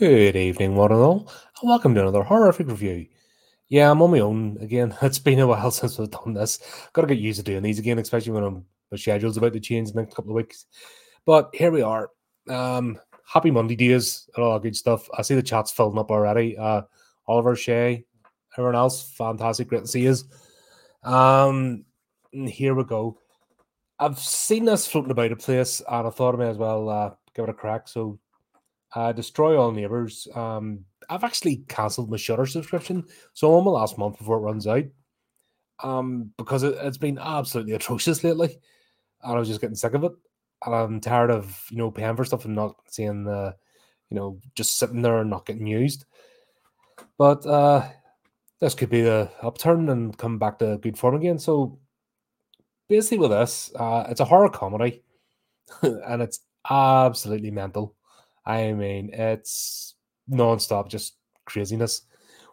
Good evening, one and all, and welcome to another horrorific review. Yeah, I'm on my own again. It's been a while since I've done this. Got to get used to doing these again, especially when I'm, my schedule's about to change in the next couple of weeks. But here we are. Um, happy Monday dears, and all that good stuff. I see the chat's filling up already. Uh, Oliver, Shay, everyone else, fantastic, great to see you. Um, here we go. I've seen this floating about a place, and I thought I may as well uh, give it a crack. So uh, Destroy All Neighbors. Um, I've actually cancelled my Shudder subscription, so I'm on my last month before it runs out. Um, because it, has been absolutely atrocious lately, and I was just getting sick of it. And I'm tired of you know paying for stuff and not seeing the, you know, just sitting there and not getting used. But uh, this could be the upturn and come back to good form again. So basically, with this, uh, it's a horror comedy, and it's absolutely mental. I mean, it's non-stop, just craziness.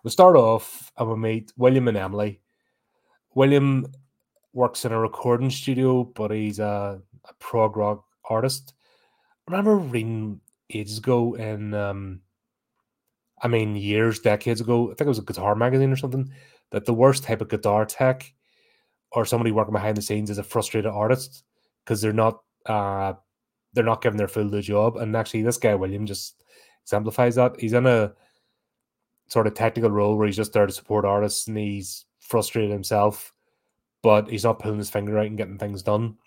We start off and we meet William and Emily. William works in a recording studio, but he's a, a prog rock artist. I remember reading ages ago in um I mean years, decades ago, I think it was a guitar magazine or something, that the worst type of guitar tech or somebody working behind the scenes is a frustrated artist because they're not uh they're not giving their full the job. And actually, this guy William just exemplifies that. He's in a sort of technical role where he's just there to support artists, and he's frustrated himself, but he's not pulling his finger out and getting things done.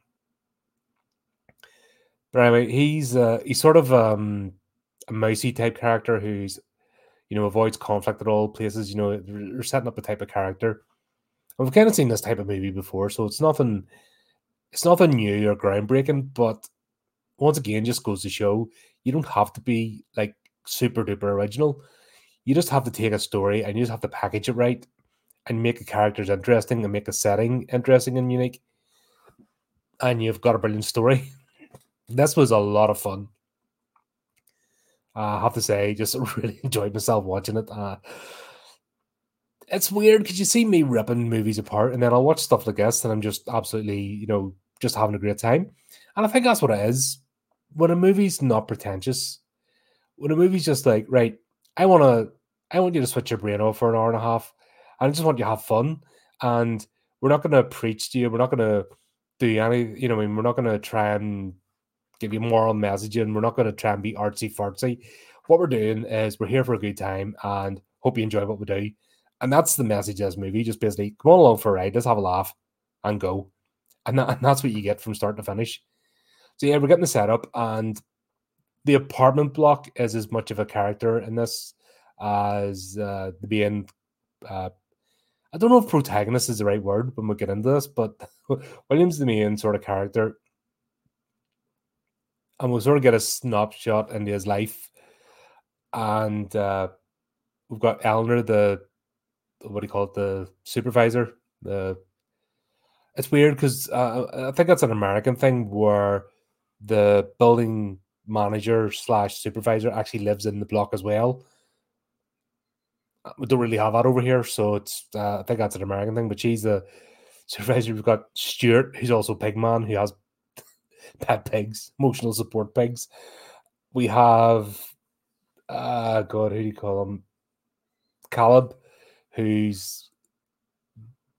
But anyway, he's uh, he's sort of um, a mousy type character who's you know avoids conflict at all places. You know, they're setting up a type of character. We've kind of seen this type of movie before, so it's nothing. It's nothing new or groundbreaking, but once again just goes to show you don't have to be like super duper original. You just have to take a story and you just have to package it right and make the characters interesting and make a setting interesting and unique. And you've got a brilliant story. this was a lot of fun. I have to say, just really enjoyed myself watching it. Uh, it's weird because you see me ripping movies apart, and then I'll watch stuff like this, and I'm just absolutely, you know, just having a great time. And I think that's what it is when a movie's not pretentious, when a movie's just like, right, I want to, I want you to switch your brain off for an hour and a half. I just want you to have fun, and we're not going to preach to you. We're not going to do any, you know, I mean, we're not going to try and give you moral messaging. We're not going to try and be artsy fartsy. What we're doing is we're here for a good time and hope you enjoy what we do. And that's the message of this movie. Just basically come on along for a ride, let's have a laugh and go. And, that, and that's what you get from start to finish. So yeah, we're getting the setup, and the apartment block is as much of a character in this as uh, the being. Uh, I don't know if protagonist is the right word when we get into this, but William's the main sort of character, and we'll sort of get a snapshot into his life, and uh, we've got Eleanor, the what do you call it, the supervisor. The it's weird because uh, I think that's an American thing where the building manager slash supervisor actually lives in the block as well. We don't really have that over here, so it's uh, I think that's an American thing. But she's the supervisor. We've got Stuart, who's also Pigman, who has pet pigs, emotional support pigs. We have, uh, God, who do you call him? Caleb, who's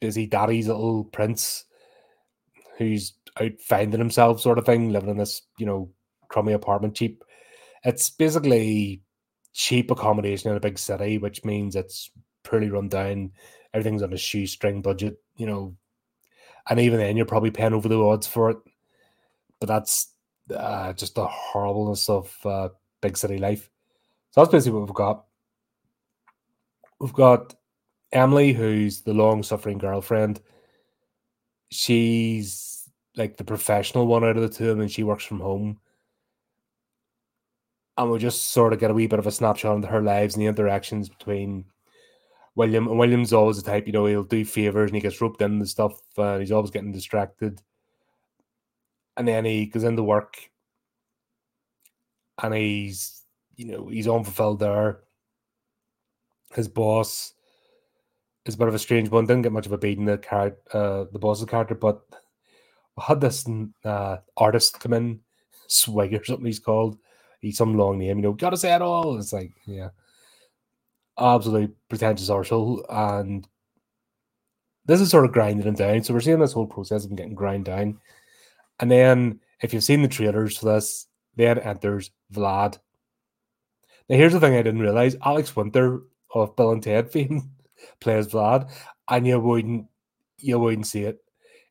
busy daddy's little prince, who's out finding himself sort of thing, living in this, you know, crummy apartment cheap. It's basically cheap accommodation in a big city, which means it's pretty run down. Everything's on a shoestring budget, you know. And even then you're probably paying over the odds for it. But that's uh, just the horribleness of uh, big city life. So that's basically what we've got. We've got Emily, who's the long suffering girlfriend. She's like the professional one out of the two, and she works from home. And we'll just sort of get a wee bit of a snapshot into her lives and the interactions between William. And William's always the type, you know, he'll do favors and he gets roped into stuff, and he's always getting distracted. And then he goes into work, and he's, you know, he's unfulfilled there. His boss is a bit of a strange one. Didn't get much of a beating the character, uh, the boss's character, but had this uh, artist come in, Swig or something he's called. he's some long name, you know, gotta say it all. It's like, yeah. Absolutely pretentious arsehole. And this is sort of grinding him down. So we're seeing this whole process of him getting grind down. And then if you've seen the trailers for this, then enters Vlad. Now here's the thing I didn't realize. Alex Winter of Bill and Ted fame plays Vlad, and you wouldn't you wouldn't see it.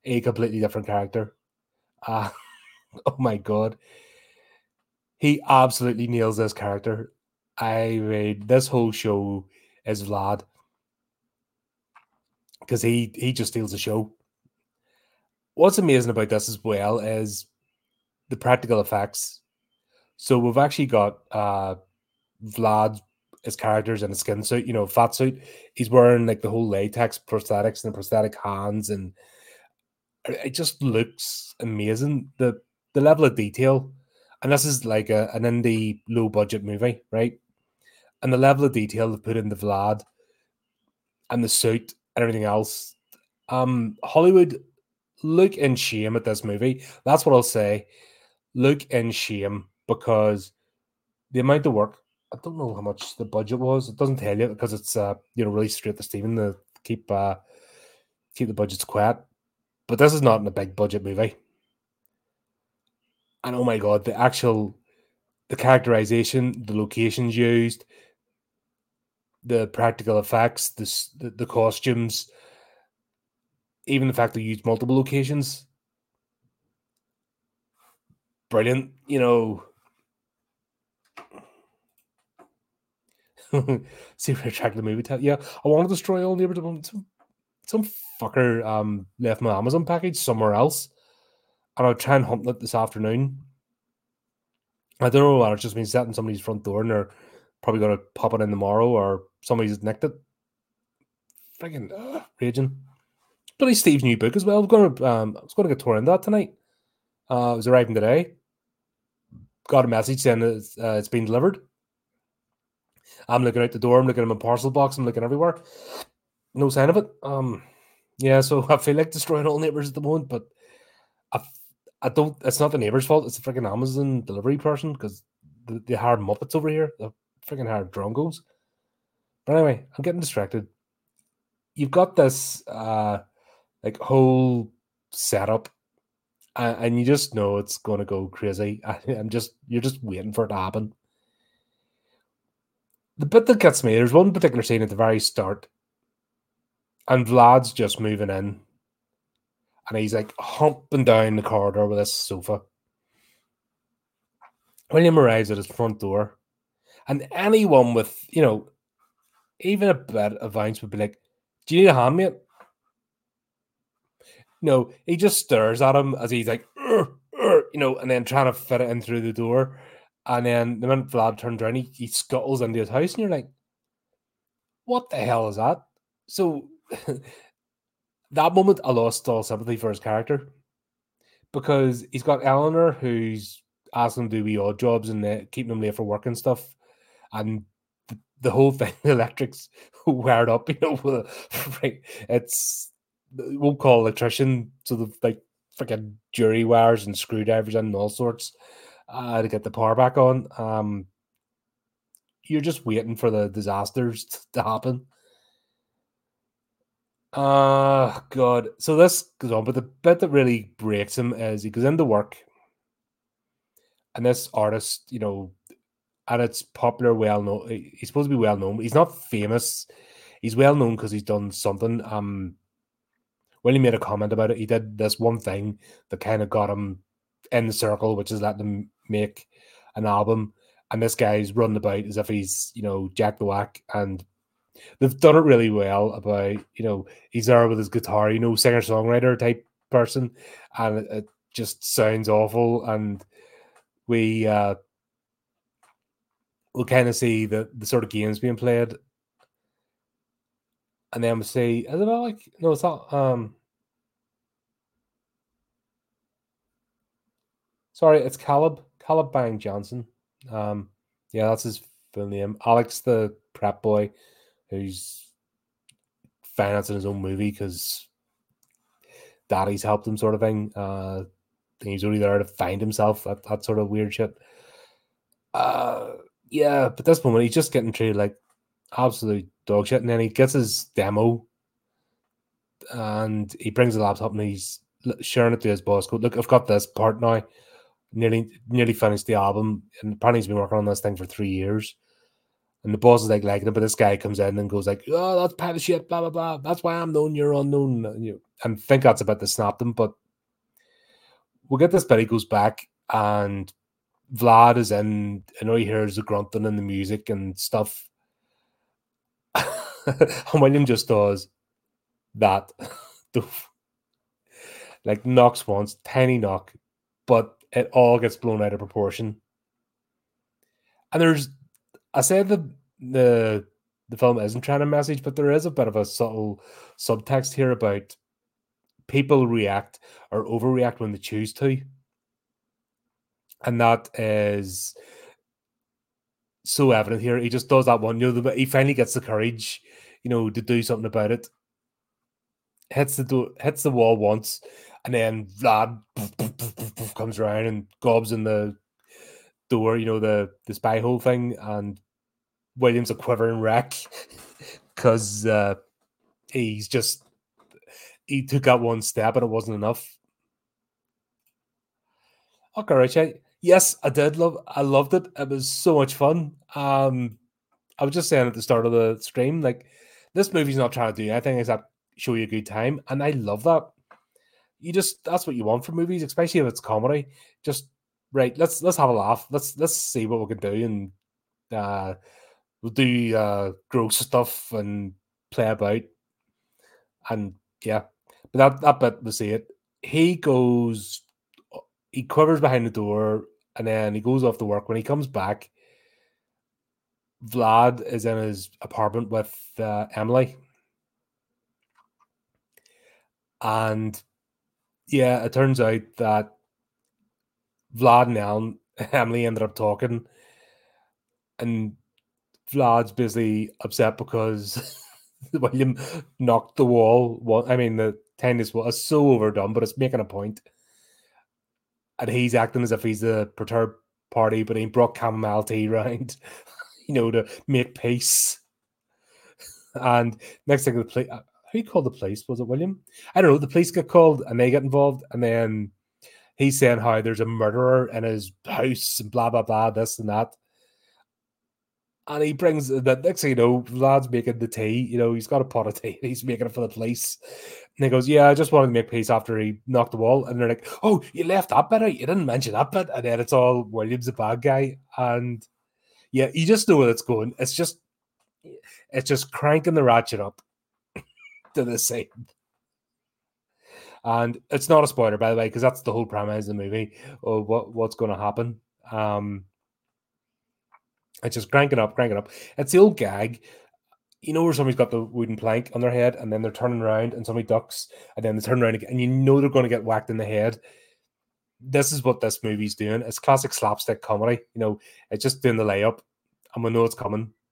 A completely different character. Uh, oh my god. He absolutely nails this character. I mean, this whole show is Vlad. Because he he just steals the show. What's amazing about this as well is the practical effects. So we've actually got uh Vlad his characters in a skin suit, you know, fat suit. He's wearing like the whole latex prosthetics and prosthetic hands, and it just looks amazing. The the level of detail, and this is like a, an indie low budget movie, right? And the level of detail they put in the Vlad and the suit and everything else. Um, Hollywood look in shame at this movie. That's what I'll say. Look in shame because the amount of work I don't know how much the budget was. It doesn't tell you because it's uh, you know released straight to Steven to keep uh, keep the budgets quiet. But this is not in a big budget movie. And oh my god, the actual the characterization, the locations used, the practical effects, the the, costumes, even the fact they used multiple locations. Brilliant, you know See where track the movie tell. Yeah, I want to destroy all neighbors. Some, some fucker um left my Amazon package somewhere else, and I'll try and hunt it this afternoon. I don't know whether it's just been set in somebody's front door and they're probably gonna pop it in tomorrow, or somebody's nicked it. Freaking uh, raging. Bloody Steve's new book as well. I'm gonna um, I was gonna get torn in that tonight. Uh, it was arriving today. Got a message saying it's, uh, it's been delivered. I'm looking out the door. I'm looking at my parcel box. I'm looking everywhere. No sign of it. Um, yeah. So I feel like destroying all neighbors at the moment, but I, I don't. It's not the neighbor's fault. It's the freaking Amazon delivery person because the, the hard muppets over here. The freaking hard drongos. But anyway, I'm getting distracted. You've got this uh like whole setup and, you just know it's going to go crazy. I'm just you're just waiting for it to happen the bit that gets me, there's one particular scene at the very start, and Vlad's just moving in, and he's like humping down the corridor with his sofa. William arrives at his front door, and anyone with, you know, even a bit of ounce would be like, Do you need a hand, mate? No, he just stares at him as he's like, Ur, Ur, you know, and then trying to fit it in through the door. And then the minute Vlad turns around, he, he scuttles into his house, and you're like, what the hell is that? So that moment, I lost all sympathy for his character because he's got Eleanor who's asking him to do wee odd jobs and uh, keeping him late for work and stuff. And the, the whole thing, the electrics wired up, you know, right? It's, we won't call electrician, to the like freaking jury wires and screwdrivers and all sorts uh, to get the power back on. Um, you're just waiting for the disasters to happen. Uh God. So this goes on, but the bit that really breaks him is he goes into work, and this artist, you know, and it's popular, well known. He's supposed to be well known. He's not famous. He's well known because he's done something. Um, when he made a comment about it, he did this one thing that kind of got him in the circle, which is letting him make an album. And this guy's running about as if he's, you know, Jack the Whack. And they've done it really well about, you know, he's there with his guitar, you know, singer songwriter type person. And it, it just sounds awful. And we, uh, we'll kind of see the, the sort of games being played. And then we see, is it all like, no, it's not, um, sorry, it's Caleb. Caleb Bang Johnson. Um, yeah, that's his full name. Alex, the prep boy, who's financing his own movie because daddy's helped him, sort of thing. Uh, he's only there to find himself. That, that sort of weird shit. Uh, yeah, but this moment he's just getting treated like absolute dog shit, and then he gets his demo, and he brings the laptop and he's sharing it to his boss. Go, look, I've got this part now. Nearly, nearly finished the album, and apparently he's been working on this thing for three years. And the boss is like liking it, but this guy comes in and goes like, "Oh, that's pile of shit." Blah blah blah. That's why I'm known. You're unknown. And, you and think that's about to snap them, but we'll get this bit. He goes back, and Vlad is in. I know he hears the grunting and the music and stuff. and William just does that. like knocks once, tiny knock, but it all gets blown out of proportion. And there's, I said the the the film isn't trying to message, but there is a bit of a subtle subtext here about people react or overreact when they choose to, and that is so evident here. He just does that one. You know, he finally gets the courage, you know, to do something about it. Hits the door, hits the wall once, and then Vlad comes around and gobs in the door, you know, the the spy hole thing, and William's a quivering wreck because uh, he's just he took out one step and it wasn't enough. Okay, Richie. Yes, I did love. I loved it. It was so much fun. Um, I was just saying at the start of the stream, like this movie's not trying to do anything except show you a good time, and I love that you just that's what you want from movies, especially if it's comedy. Just right, let's let's have a laugh. Let's let's see what we can do, and uh, we'll do uh, gross stuff and play about. And yeah, but that that bit see it. He goes, he quivers behind the door, and then he goes off to work. When he comes back, Vlad is in his apartment with uh, Emily, and yeah, it turns out that Vlad and Alan, Emily ended up talking, and Vlad's basically upset because William knocked the wall. I mean, the tennis wall is so overdone, but it's making a point. And he's acting as if he's the perturbed party, but he brought chamomile tea round, you know, to make peace. And next thing, the play, uh, who called the police? Was it William? I don't know. The police get called and they get involved, and then he's saying how there's a murderer in his house and blah blah blah, this and that. And he brings the next thing you know, Vlad's making the tea. You know, he's got a pot of tea. He's making it for the police. And he goes, Yeah, I just wanted to make peace after he knocked the wall. And they're like, Oh, you left that bit out. You didn't mention that bit. And then it's all William's a bad guy. And yeah, you just know where it's going. It's just it's just cranking the ratchet up to the same. And it's not a spoiler, by the way, because that's the whole premise of the movie of what, what's going to happen. Um, it's just cranking up, cranking up. It's the old gag. You know where somebody's got the wooden plank on their head and then they're turning around and somebody ducks and then they turn around again and you know they're going to get whacked in the head. This is what this movie's doing. It's classic slapstick comedy. You know, it's just doing the layup and we know it's coming.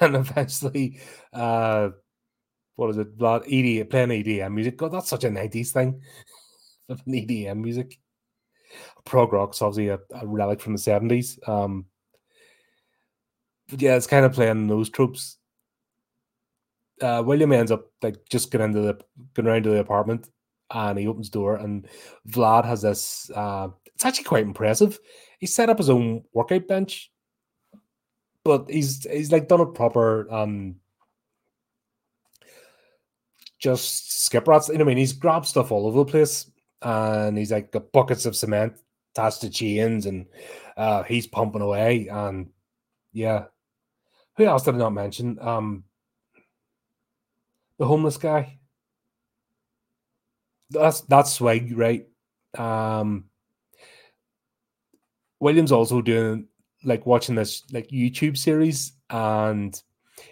And eventually, uh, what is it? Vlad EDM playing EDM music. God, that's such a nineties thing. EDM music. Prog rock's obviously a, a relic from the seventies. Um, yeah, it's kind of playing those tropes. Uh, William ends up like just getting into the going around to the apartment and he opens door and Vlad has this uh it's actually quite impressive. He set up his own workout bench, but he's he's like done a proper um just skip rats. You know, I mean, he's grabbed stuff all over the place, and he's like got buckets of cement attached to chains, and uh, he's pumping away. And yeah, who else did I not mention? Um, the homeless guy. That's that's swag, right? Um, Williams also doing like watching this like YouTube series, and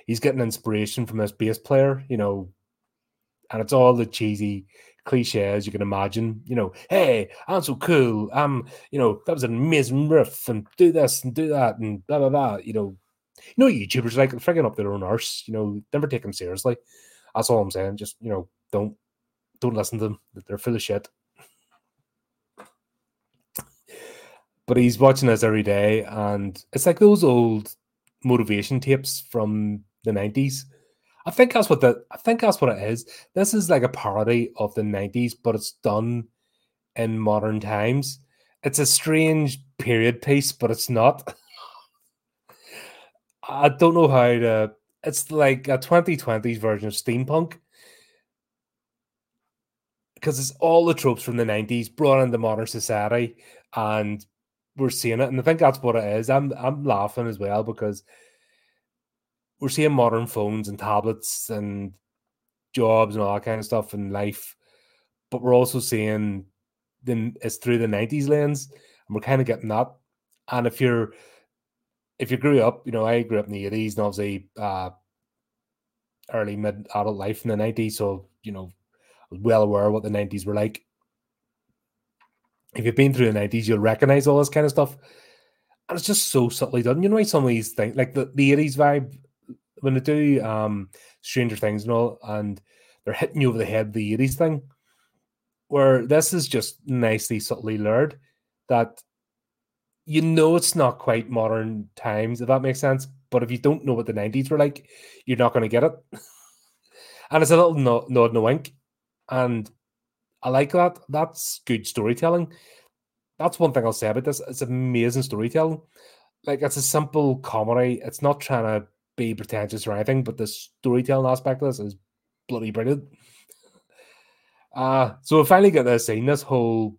he's getting inspiration from this bass player. You know, and it's all the cheesy cliches you can imagine. You know, hey, I'm so cool. I'm, you know, that was an amazing riff, and do this and do that, and blah blah blah. You know, you know, YouTubers like frigging up their own arse. You know, never take them seriously. That's all I'm saying. Just you know, don't don't listen to them. They're full of shit. but he's watching us every day, and it's like those old motivation tapes from the nineties. I think that's what the I think that's what it is. This is like a parody of the nineties, but it's done in modern times. It's a strange period piece, but it's not. I don't know how to. It's like a 2020s version of steampunk because it's all the tropes from the 90s brought into modern society, and we're seeing it. And I think that's what it is. I'm I'm laughing as well because we're seeing modern phones and tablets and jobs and all that kind of stuff in life, but we're also seeing then it's through the 90s lens and we're kind of getting that. And if you're if you grew up you know i grew up in the 80s and obviously uh early mid adult life in the 90s so you know well aware what the 90s were like. If you've been through the 90s you'll recognize all this kind of stuff and it's just so subtly done. You know some of these things like the, the 80s vibe when they do um stranger things and all and they're hitting you over the head the 80s thing where this is just nicely subtly lured that you know it's not quite modern times, if that makes sense. But if you don't know what the 90s were like, you're not going to get it. and it's a little nod, nod a wink. And I like that. That's good storytelling. That's one thing I'll say about this. It's amazing storytelling. Like it's a simple comedy. It's not trying to be pretentious or anything, but the storytelling aspect of this is bloody brilliant. Uh, so we finally get this scene, this whole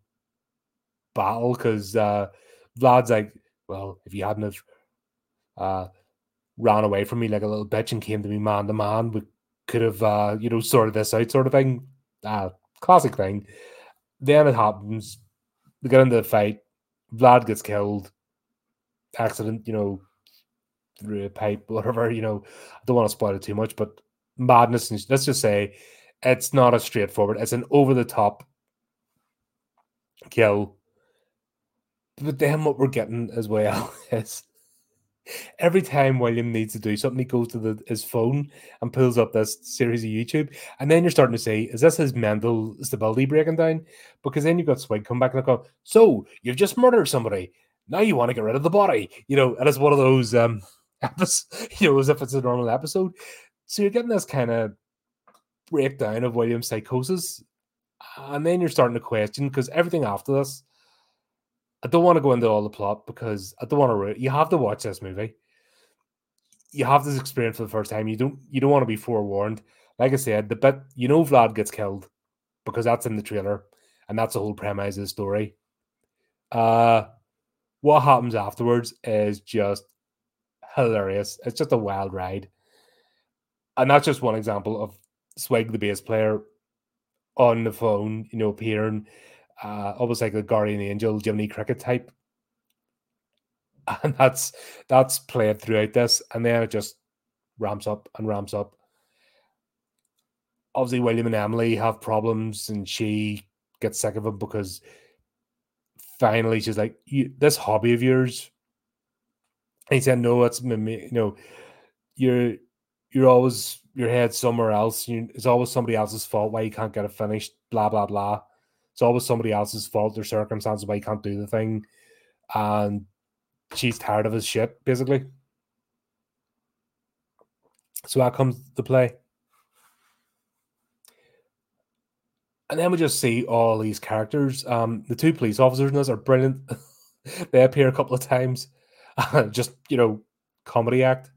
battle because uh, Vlad's like, well, if you hadn't have uh, ran away from me like a little bitch and came to me man to man, we could have, uh, you know, sorted this out, sort of thing. Uh, classic thing. Then it happens. They get into the fight. Vlad gets killed. Accident, you know, through a pipe, whatever. You know, I don't want to spoil it too much, but madness. And let's just say it's not as straightforward. It's an over the top kill. But then what we're getting as well is every time William needs to do something, he goes to the, his phone and pulls up this series of YouTube. And then you're starting to say, is this his mental stability breaking down? Because then you've got Swig come back and go, so you've just murdered somebody. Now you want to get rid of the body, you know, and it's one of those um episodes, you know, as if it's a normal episode. So you're getting this kind of breakdown of William's psychosis. And then you're starting to question because everything after this, I don't want to go into all the plot because I don't want to. You have to watch this movie. You have this experience for the first time. You don't. You don't want to be forewarned. Like I said, the bit you know Vlad gets killed because that's in the trailer, and that's the whole premise of the story. Uh, what happens afterwards is just hilarious. It's just a wild ride, and that's just one example of Swig, the bass player, on the phone, you know, appearing uh, almost like a guardian angel, Jiminy Cricket type. And that's that's played throughout this, and then it just ramps up and ramps up. Obviously, William and Emily have problems, and she gets sick of him because finally she's like, "This hobby of yours." He said, "No, it's. You know, you're you're always your head somewhere else. You, it's always somebody else's fault why you can't get it finished. Blah blah blah. It's always somebody else's fault or circumstances why you can't do the thing. And she's tired of his shit, basically. So that comes to play. And then we just see all these characters. Um, the two police officers in this are brilliant. they appear a couple of times. just, you know, comedy act.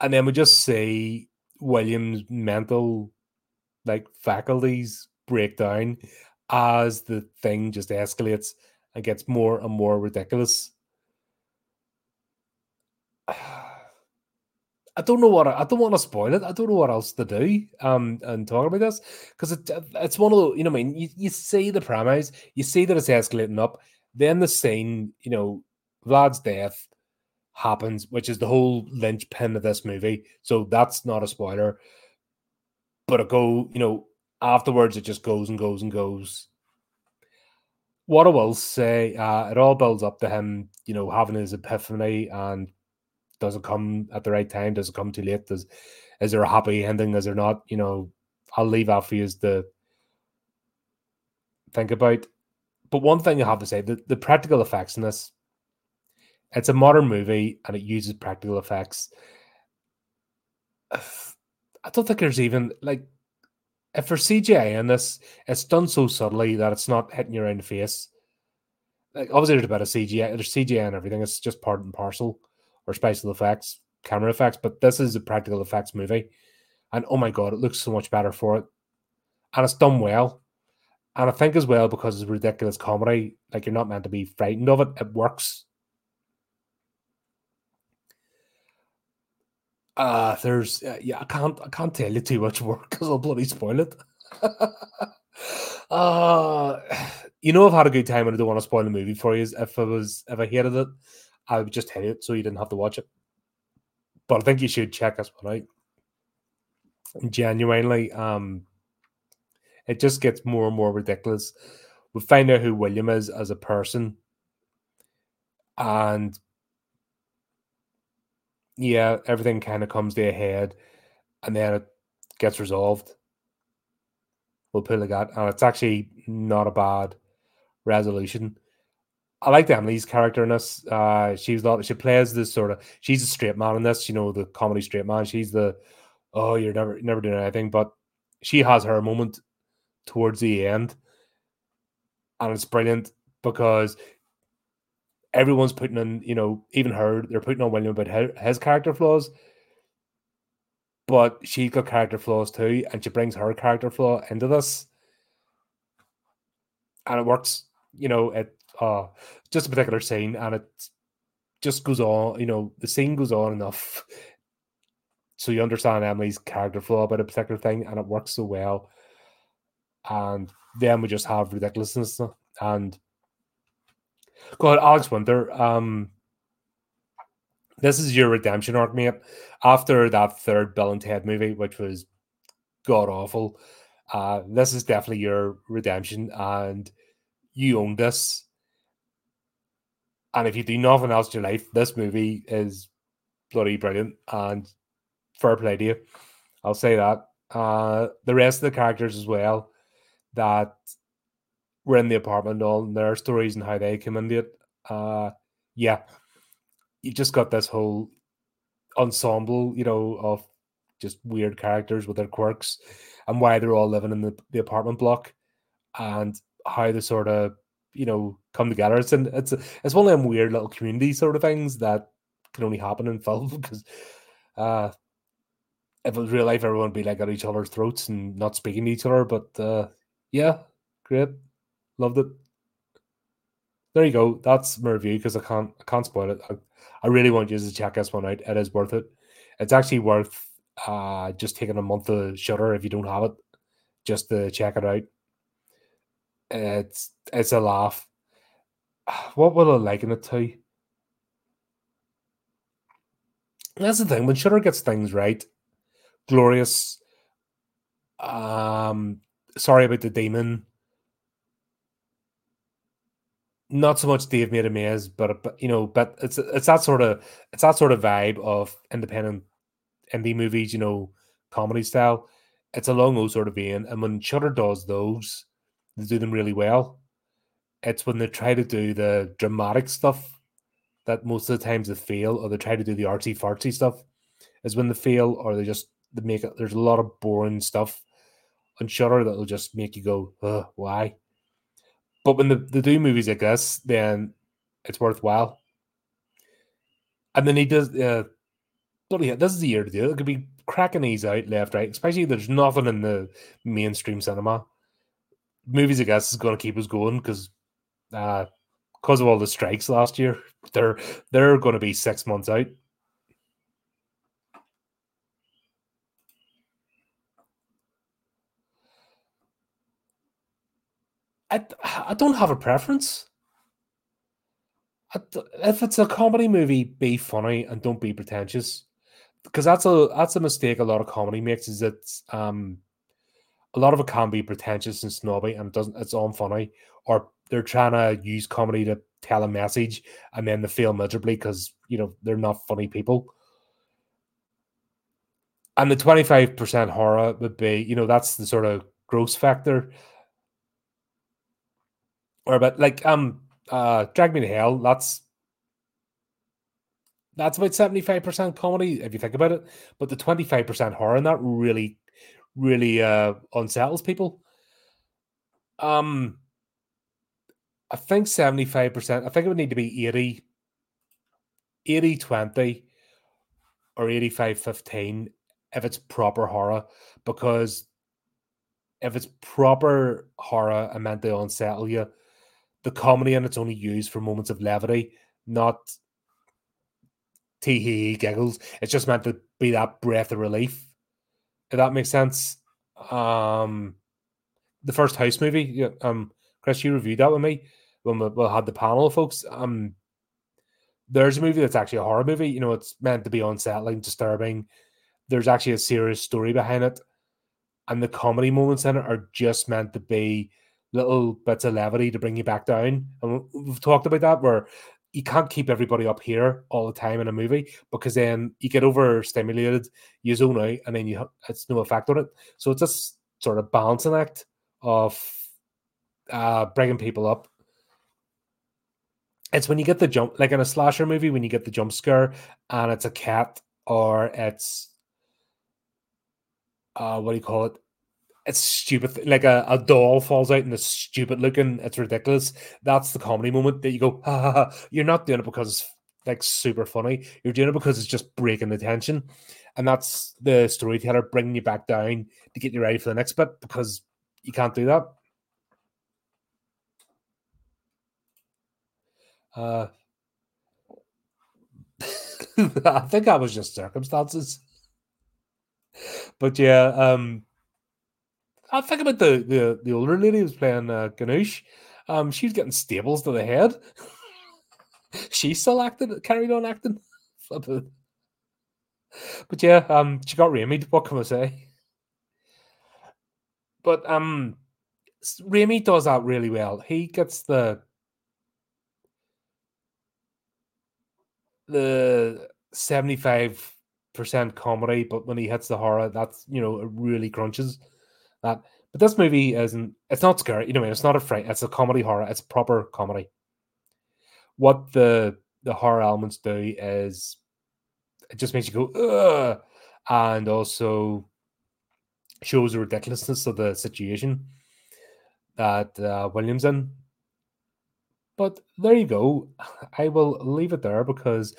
And then we just see William's mental like faculties break down as the thing just escalates and gets more and more ridiculous. I don't know what I, don't want to spoil it. I don't know what else to do. Um, and talk about this because it, it's one of the you know I mean you, you see the premise, you see that it's escalating up, then the scene, you know, Vlad's death, happens, which is the whole linchpin of this movie. So that's not a spoiler. But it go, you know, afterwards it just goes and goes and goes. What I will say, uh, it all builds up to him, you know, having his epiphany and does it come at the right time? Does it come too late? Does is there a happy ending? Is there not? You know, I'll leave that for you to think about. but one thing I have to say, the, the practical effects in this, it's a modern movie and it uses practical effects. I don't think there's even like if for CGI in this, it's done so subtly that it's not hitting you around the face. Like obviously there's a bit of CGI, there's CGI and everything. It's just part and parcel or special effects, camera effects. But this is a practical effects movie, and oh my god, it looks so much better for it, and it's done well. And I think as well because it's ridiculous comedy, like you're not meant to be frightened of it. It works. Uh there's uh, yeah, I can't I can't tell you too much more because I'll bloody spoil it. uh you know I've had a good time and I don't want to spoil the movie for you. If I was if I hated it, I would just hate it so you didn't have to watch it. But I think you should check this one out. Genuinely, um it just gets more and more ridiculous. We find out who William is as a person. And yeah, everything kind of comes to a head and then it gets resolved. We'll put it like that. And it's actually not a bad resolution. I like Emily's character in this. Uh, she's not. She plays this sort of. She's a straight man in this. You know, the comedy straight man. She's the. Oh, you're never never doing anything. But she has her moment towards the end. And it's brilliant because everyone's putting on, you know, even her, they're putting on William about his, his character flaws. But she's got character flaws too, and she brings her character flaw into this. And it works, you know, it uh just a particular scene and it just goes on, you know, the scene goes on enough so you understand Emily's character flaw about a particular thing and it works so well and then we just have ridiculousness and God, Alex Winter, um, this is your redemption arc, mate. After that third Bill and Ted movie, which was god awful, uh, this is definitely your redemption, and you own this. And if you do nothing else in your life, this movie is bloody brilliant and fair play to you. I'll say that. Uh, the rest of the characters as well that were in the apartment, all and their stories and how they came into it. Uh, yeah, you just got this whole ensemble, you know, of just weird characters with their quirks and why they're all living in the, the apartment block and how they sort of, you know, come together. It's an, it's it's one of them weird little community sort of things that can only happen in film because uh if it was real life everyone would be like at each other's throats and not speaking to each other. But uh yeah, great. Loved it. There you go. That's my review because I can't I can't spoil it. I, I really want you to check this one out. It is worth it. It's actually worth uh just taking a month of Shudder if you don't have it, just to check it out. It's it's a laugh. What will I liken it to? That's the thing. When Shudder gets things right, glorious. Um, sorry about the demon. Not so much Dave made maze, but, uh, but you know, but it's it's that sort of it's that sort of vibe of independent indie movies, you know, comedy style. It's along those sort of vein, and when Shudder does those, they do them really well. It's when they try to do the dramatic stuff that most of the times they fail, or they try to do the artsy fartsy stuff, is when they fail, or they just they make it. There's a lot of boring stuff on Shudder that'll just make you go, why? But when the, they do movies like this, then it's worthwhile. And then he does, uh, bloody hell, this is the year to do it. It could be cracking these out left, right. Especially there's nothing in the mainstream cinema. Movies, I guess, is going to keep us going because uh, because of all the strikes last year, they're they're going to be six months out. I, I don't have a preference. if it's a comedy movie, be funny and don't be pretentious, because that's a that's a mistake a lot of comedy makes. Is that um, a lot of it can be pretentious and snobby and it doesn't it's unfunny, or they're trying to use comedy to tell a message and then they fail miserably because you know they're not funny people. And the twenty five percent horror would be, you know, that's the sort of gross factor or about like um uh Drag Me to Hell. That's that's about seventy five percent comedy if you think about it. But the twenty five percent horror and that really, really uh unsettles people. Um, I think seventy five percent. I think it would need to be 80, 80 20 or 85 15 if it's proper horror because if it's proper horror and meant to unsettle you, the comedy in it's only used for moments of levity, not tee hee giggles. It's just meant to be that breath of relief. If that makes sense. Um, the first house movie, um, Chris, you reviewed that with me when we, we had the panel, folks. Um, there's a movie that's actually a horror movie. You know, it's meant to be unsettling, disturbing. There's actually a serious story behind it and the comedy moments in it are just meant to be little bits of levity to bring you back down. And we've talked about that where you can't keep everybody up here all the time in a movie because then you get overstimulated, you zone out, and then you it's no effect on it. So it's this sort of balancing act of uh, bringing people up. It's when you get the jump, like in a slasher movie, when you get the jump scare and it's a cat or it's uh, what do you call it? It's stupid. Like a, a doll falls out and it's stupid looking. It's ridiculous. That's the comedy moment that you go, ha, ha, ha. You're not doing it because it's like super funny. You're doing it because it's just breaking the tension. And that's the storyteller bringing you back down to get you ready for the next bit because you can't do that. Uh, I think that was just circumstances. But yeah, um, I think about the the, the older lady who's playing uh, Ganush. Um, she's getting staples to the head. she still acted, carried on acting. but yeah, um, she got Raimi. What can I say? But um, does that really well. He gets the the seventy five percent comedy, but when he hits the horror, that's you know it really crunches that. But this movie isn't. It's not scary. You know, it's not a fright. It's a comedy horror. It's proper comedy. What the the horror elements do is it just makes you go Ugh! and also shows the ridiculousness of the situation that uh, Williams in. But there you go. I will leave it there because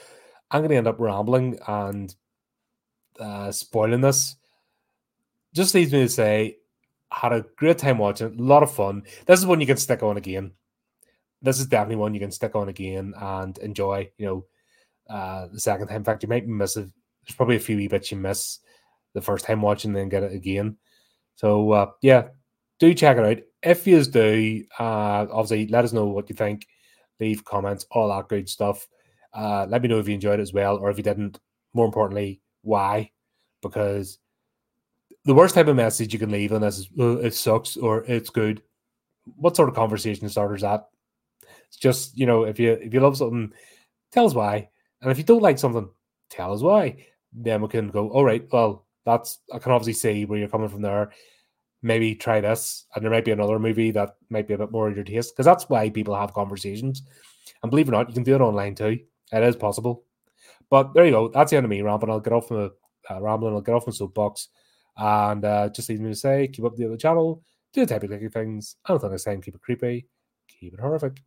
I'm going to end up rambling and uh, spoiling this. Just leaves me to say, had a great time watching a lot of fun. This is one you can stick on again. This is definitely one you can stick on again and enjoy. You know, uh, the second time. In fact, you might miss it. There's probably a few wee bits you miss the first time watching, then get it again. So uh, yeah, do check it out. If you do, uh, obviously let us know what you think. Leave comments, all that good stuff. Uh, let me know if you enjoyed it as well, or if you didn't. More importantly, why? Because the worst type of message you can leave on this is oh, it sucks or it's good. What sort of conversation starters that? It's just you know if you if you love something, tell us why, and if you don't like something, tell us why. Then we can go. All right, well that's I can obviously see where you're coming from there. Maybe try this, and there might be another movie that might be a bit more in your taste because that's why people have conversations. And believe it or not, you can do it online too. It is possible. But there you go. That's the end of me rambling. I'll get off the uh, rambling. I'll get off my soapbox. And uh, just leave me to say, keep up the other channel, do the type of clicky things. Until next time, keep it creepy, keep it horrorific.